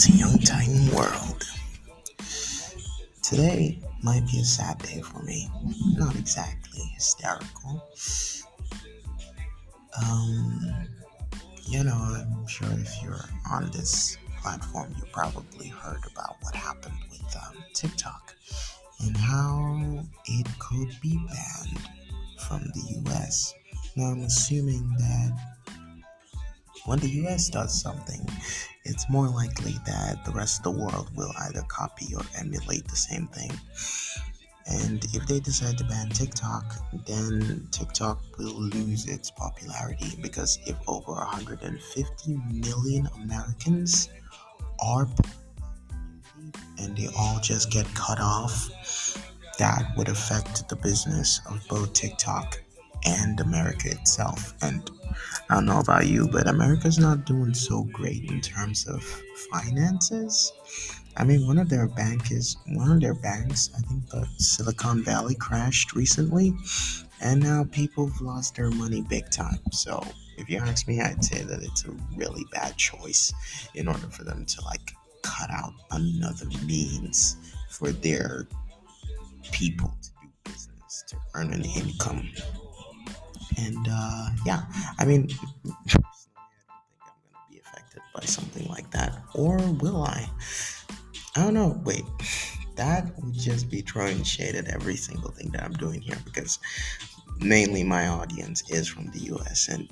to Young Titan World. Today might be a sad day for me. Not exactly hysterical. Um, you know, I'm sure if you're on this platform, you probably heard about what happened with um, TikTok and how it could be banned from the US. Now, I'm assuming that when the US does something, it's more likely that the rest of the world will either copy or emulate the same thing. And if they decide to ban TikTok, then TikTok will lose its popularity because if over 150 million Americans are and they all just get cut off, that would affect the business of both TikTok and America itself. And I don't know about you, but America's not doing so great in terms of finances. I mean, one of their bank is one of their banks. I think the Silicon Valley crashed recently, and now people have lost their money big time. So, if you ask me, I'd say that it's a really bad choice in order for them to like cut out another means for their people to do business to earn an income and uh, yeah, I mean, personally, I don't think I'm going to be affected by something like that. Or will I? I don't know. Wait, that would just be throwing shade at every single thing that I'm doing here because mainly my audience is from the US and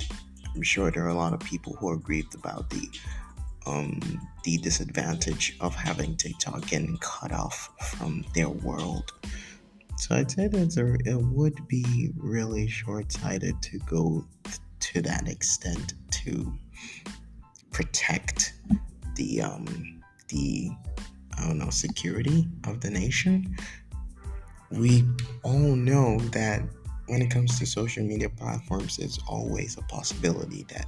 I'm sure there are a lot of people who are grieved about the um, the disadvantage of having TikTok getting cut off from their world. So I'd say that it would be really short sighted to go to that extent to protect the um, the I don't know security of the nation. We all know that when it comes to social media platforms, it's always a possibility that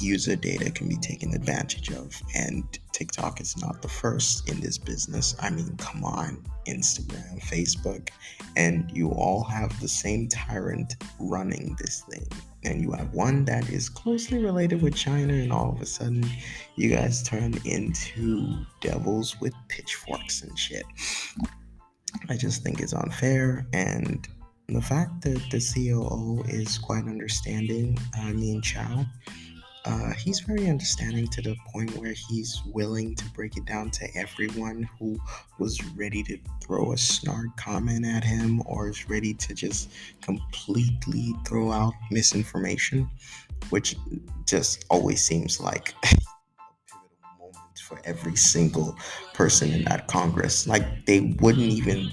user data can be taken advantage of. And TikTok is not the first in this business. I mean, come on, Instagram, Facebook, and you all have the same tyrant running this thing. And you have one that is closely related with China, and all of a sudden, you guys turn into devils with pitchforks and shit. I just think it's unfair, and the fact that the COO is quite understanding, I mean, Chow, uh, he's very understanding to the point where he's willing to break it down to everyone who was ready to throw a snark comment at him or is ready to just completely throw out misinformation, which just always seems like a pivotal moment for every single person in that Congress. Like they wouldn't even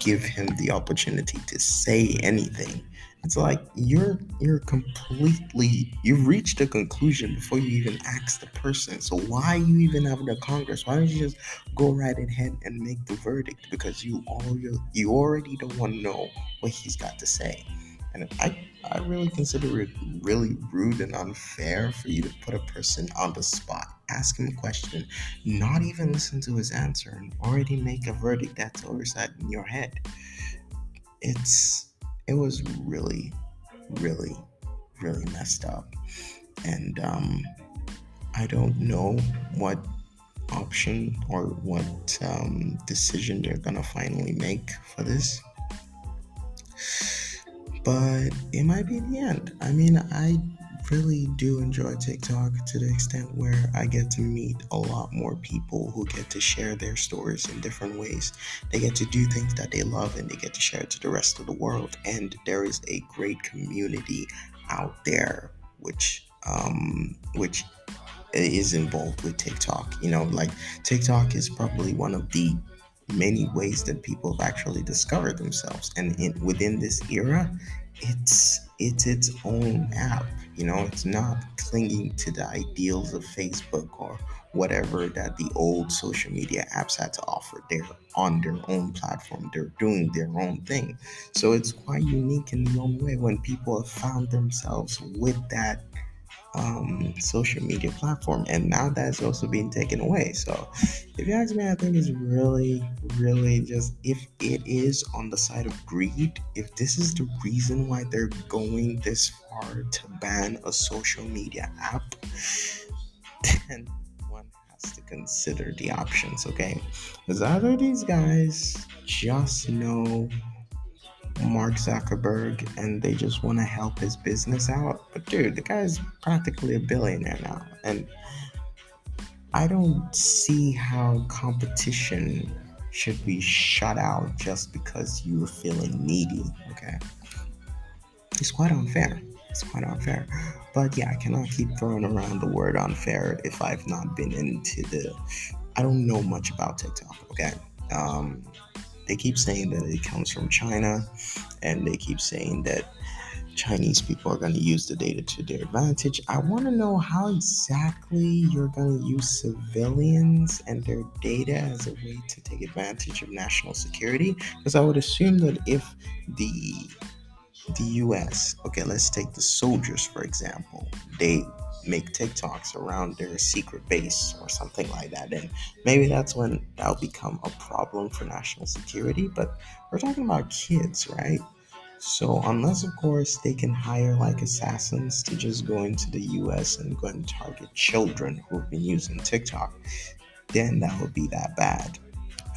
give him the opportunity to say anything it's like you're you're completely you've reached a conclusion before you even ask the person. So why you even have the Congress? Why don't you just go right ahead and make the verdict? Because you all you, already don't want to know what he's got to say. And I I really consider it really rude and unfair for you to put a person on the spot, ask him a question, not even listen to his answer, and already make a verdict that's oversight in your head. It's it was really, really, really messed up. And um, I don't know what option or what um, decision they're gonna finally make for this. But it might be the end. I mean, I really do enjoy TikTok to the extent where I get to meet a lot more people who get to share their stories in different ways. They get to do things that they love and they get to share it to the rest of the world. And there is a great community out there which um which is involved with TikTok. You know, like TikTok is probably one of the many ways that people have actually discovered themselves and in, within this era it's it's its own app you know it's not clinging to the ideals of facebook or whatever that the old social media apps had to offer. They're on their own platform. They're doing their own thing. So it's quite unique in their own way when people have found themselves with that um, social media platform, and now that's also being taken away. So, if you ask me, I think it's really, really just if it is on the side of greed, if this is the reason why they're going this far to ban a social media app, then one has to consider the options, okay? Because either these guys just know Mark Zuckerberg and they just want to help his business out. But dude, the guy's practically a billionaire now. And I don't see how competition should be shut out just because you're feeling needy, okay? It's quite unfair. It's quite unfair. But yeah, I cannot keep throwing around the word unfair if I've not been into the. I don't know much about TikTok, okay? Um, they keep saying that it comes from China, and they keep saying that Chinese people are going to use the data to their advantage. I want to know how exactly you're going to use civilians and their data as a way to take advantage of national security. Because I would assume that if the the US, okay, let's take the soldiers for example. They make TikToks around their secret base or something like that. And maybe that's when that'll become a problem for national security. But we're talking about kids, right? So, unless, of course, they can hire like assassins to just go into the US and go and target children who've been using TikTok, then that would be that bad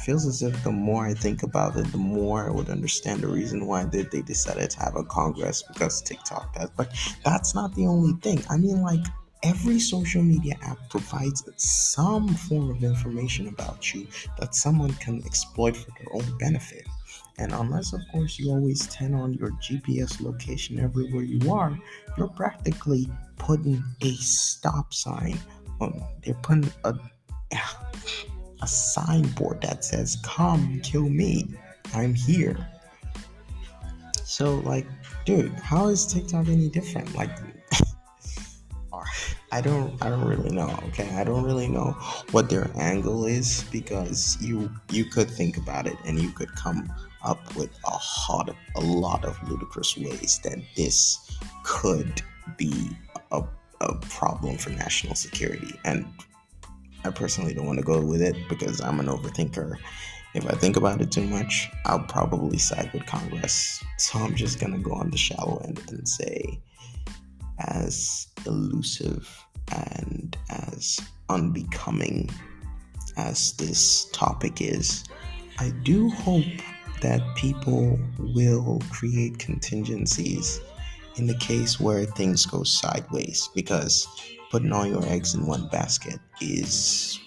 feels as if the more I think about it, the more I would understand the reason why they, they decided to have a Congress because TikTok does. But that's not the only thing. I mean, like, every social media app provides some form of information about you that someone can exploit for their own benefit. And unless, of course, you always turn on your GPS location everywhere you are, you're practically putting a stop sign on. They're putting a a signboard that says, Come kill me. I'm here. So, like, dude, how is TikTok any different? Like, I don't, I don't really know. Okay, I don't really know what their angle is because you, you could think about it and you could come up with a hot, a lot of ludicrous ways that this could be a, a problem for national security. And I personally don't want to go with it because I'm an overthinker. If I think about it too much, I'll probably side with Congress. So I'm just going to go on the shallow end and say, as elusive and as unbecoming as this topic is, I do hope that people will create contingencies in the case where things go sideways because putting all your eggs in one basket is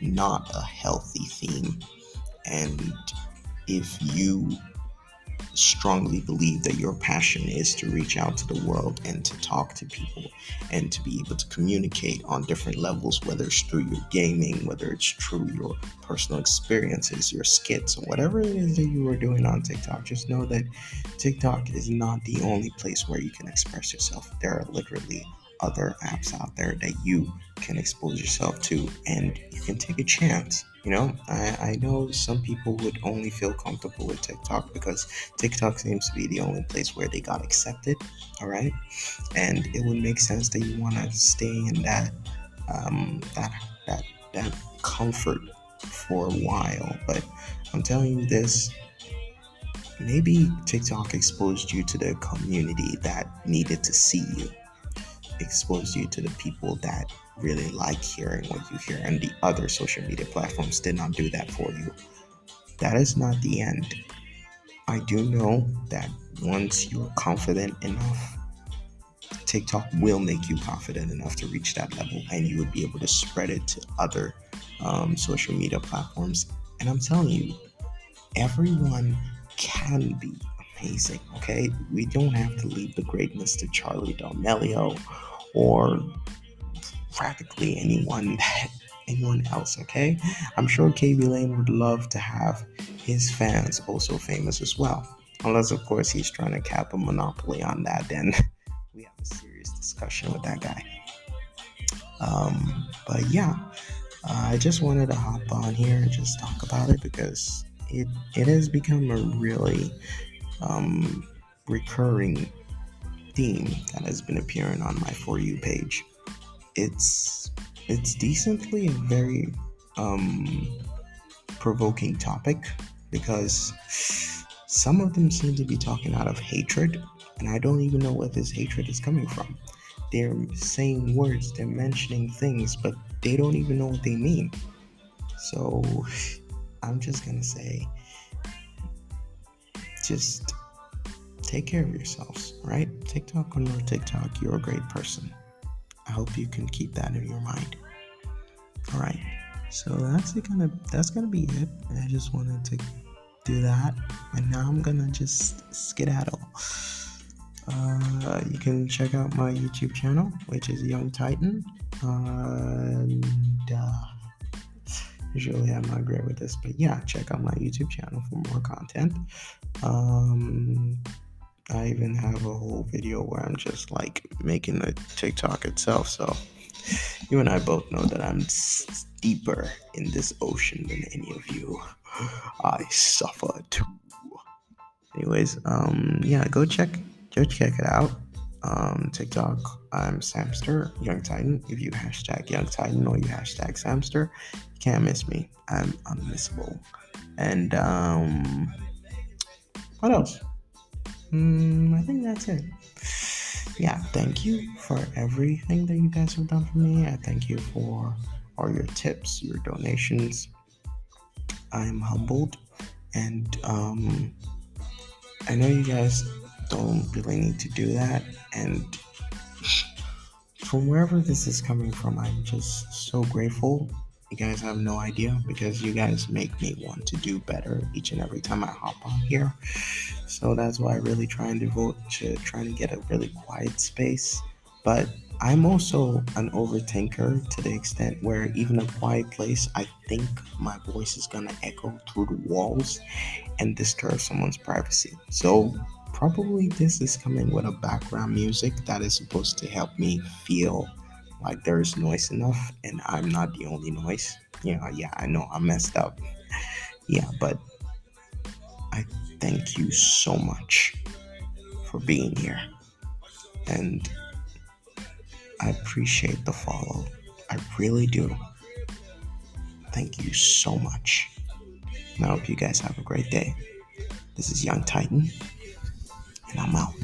not a healthy theme. And if you strongly believe that your passion is to reach out to the world and to talk to people and to be able to communicate on different levels, whether it's through your gaming, whether it's through your personal experiences, your skits, or whatever it is that you are doing on TikTok, just know that TikTok is not the only place where you can express yourself. There are literally other apps out there that you can expose yourself to and you can take a chance. You know, I, I know some people would only feel comfortable with TikTok because TikTok seems to be the only place where they got accepted. All right. And it would make sense that you want to stay in that, um, that, that, that comfort for a while. But I'm telling you this, maybe TikTok exposed you to the community that needed to see you exposed you to the people that really like hearing what you hear, and the other social media platforms did not do that for you. That is not the end. I do know that once you're confident enough, TikTok will make you confident enough to reach that level, and you would be able to spread it to other um, social media platforms. And I'm telling you, everyone can be amazing. Okay, we don't have to leave the greatness to Charli D'Amelio or practically anyone that anyone else. Okay, I'm sure Khaby Lame would love to have his fans also famous as well. Unless, of course, he's trying to cap a monopoly on that, then we have a serious discussion with that guy. Um, but yeah, uh, I just wanted to hop on here and just talk about it because it it has become a really um, recurring theme that has been appearing on my for you page. It's it's decently a very um, provoking topic because some of them seem to be talking out of hatred, and I don't even know where this hatred is coming from. they're saying words, they're mentioning things, but they don't even know what they mean. So I'm just gonna say, just take care of yourselves, right? TikTok or no TikTok, you're a great person. I hope you can keep that in your mind. All right. So that's it gonna that's gonna be it. I just wanted to do that, and now I'm gonna just skedaddle. Uh, you can check out my YouTube channel, which is Young Titan. And uh, usually I'm not great with this, but yeah, check out my YouTube channel for more content. Um, I even have a whole video where I'm just like making the TikTok itself. So you and I both know that I'm deeper in this ocean than any of you. I suffer too. Anyways, um, yeah, go check go check it out. Um, TikTok, I'm Samster, Young Titan. If you hashtag Young Titan or you hashtag Samster, you can't miss me. I'm unmissable. And um, what else? Mm, I think that's it. Yeah, thank you for everything that you guys have done for me. I thank you for all your tips, your donations. I am humbled, and um, I know you guys don't really need to do that. And from wherever this is coming from, I'm just so grateful. You guys have no idea because you guys make me want to do better each and every time I hop on here. So that's why I really try and devote to trying to get a really quiet space. But I'm also an overthinker to the extent where even a quiet place, I think my voice is gonna echo through the walls and disturb someone's privacy. So probably this is coming with a background music that is supposed to help me feel like there's noise enough and I'm not the only noise. Yeah, yeah, I know I messed up. Yeah, but I thank you so much for being here. And I appreciate the follow. I really do. Thank you so much. And I hope you guys have a great day. This is Young Titan and I'm out.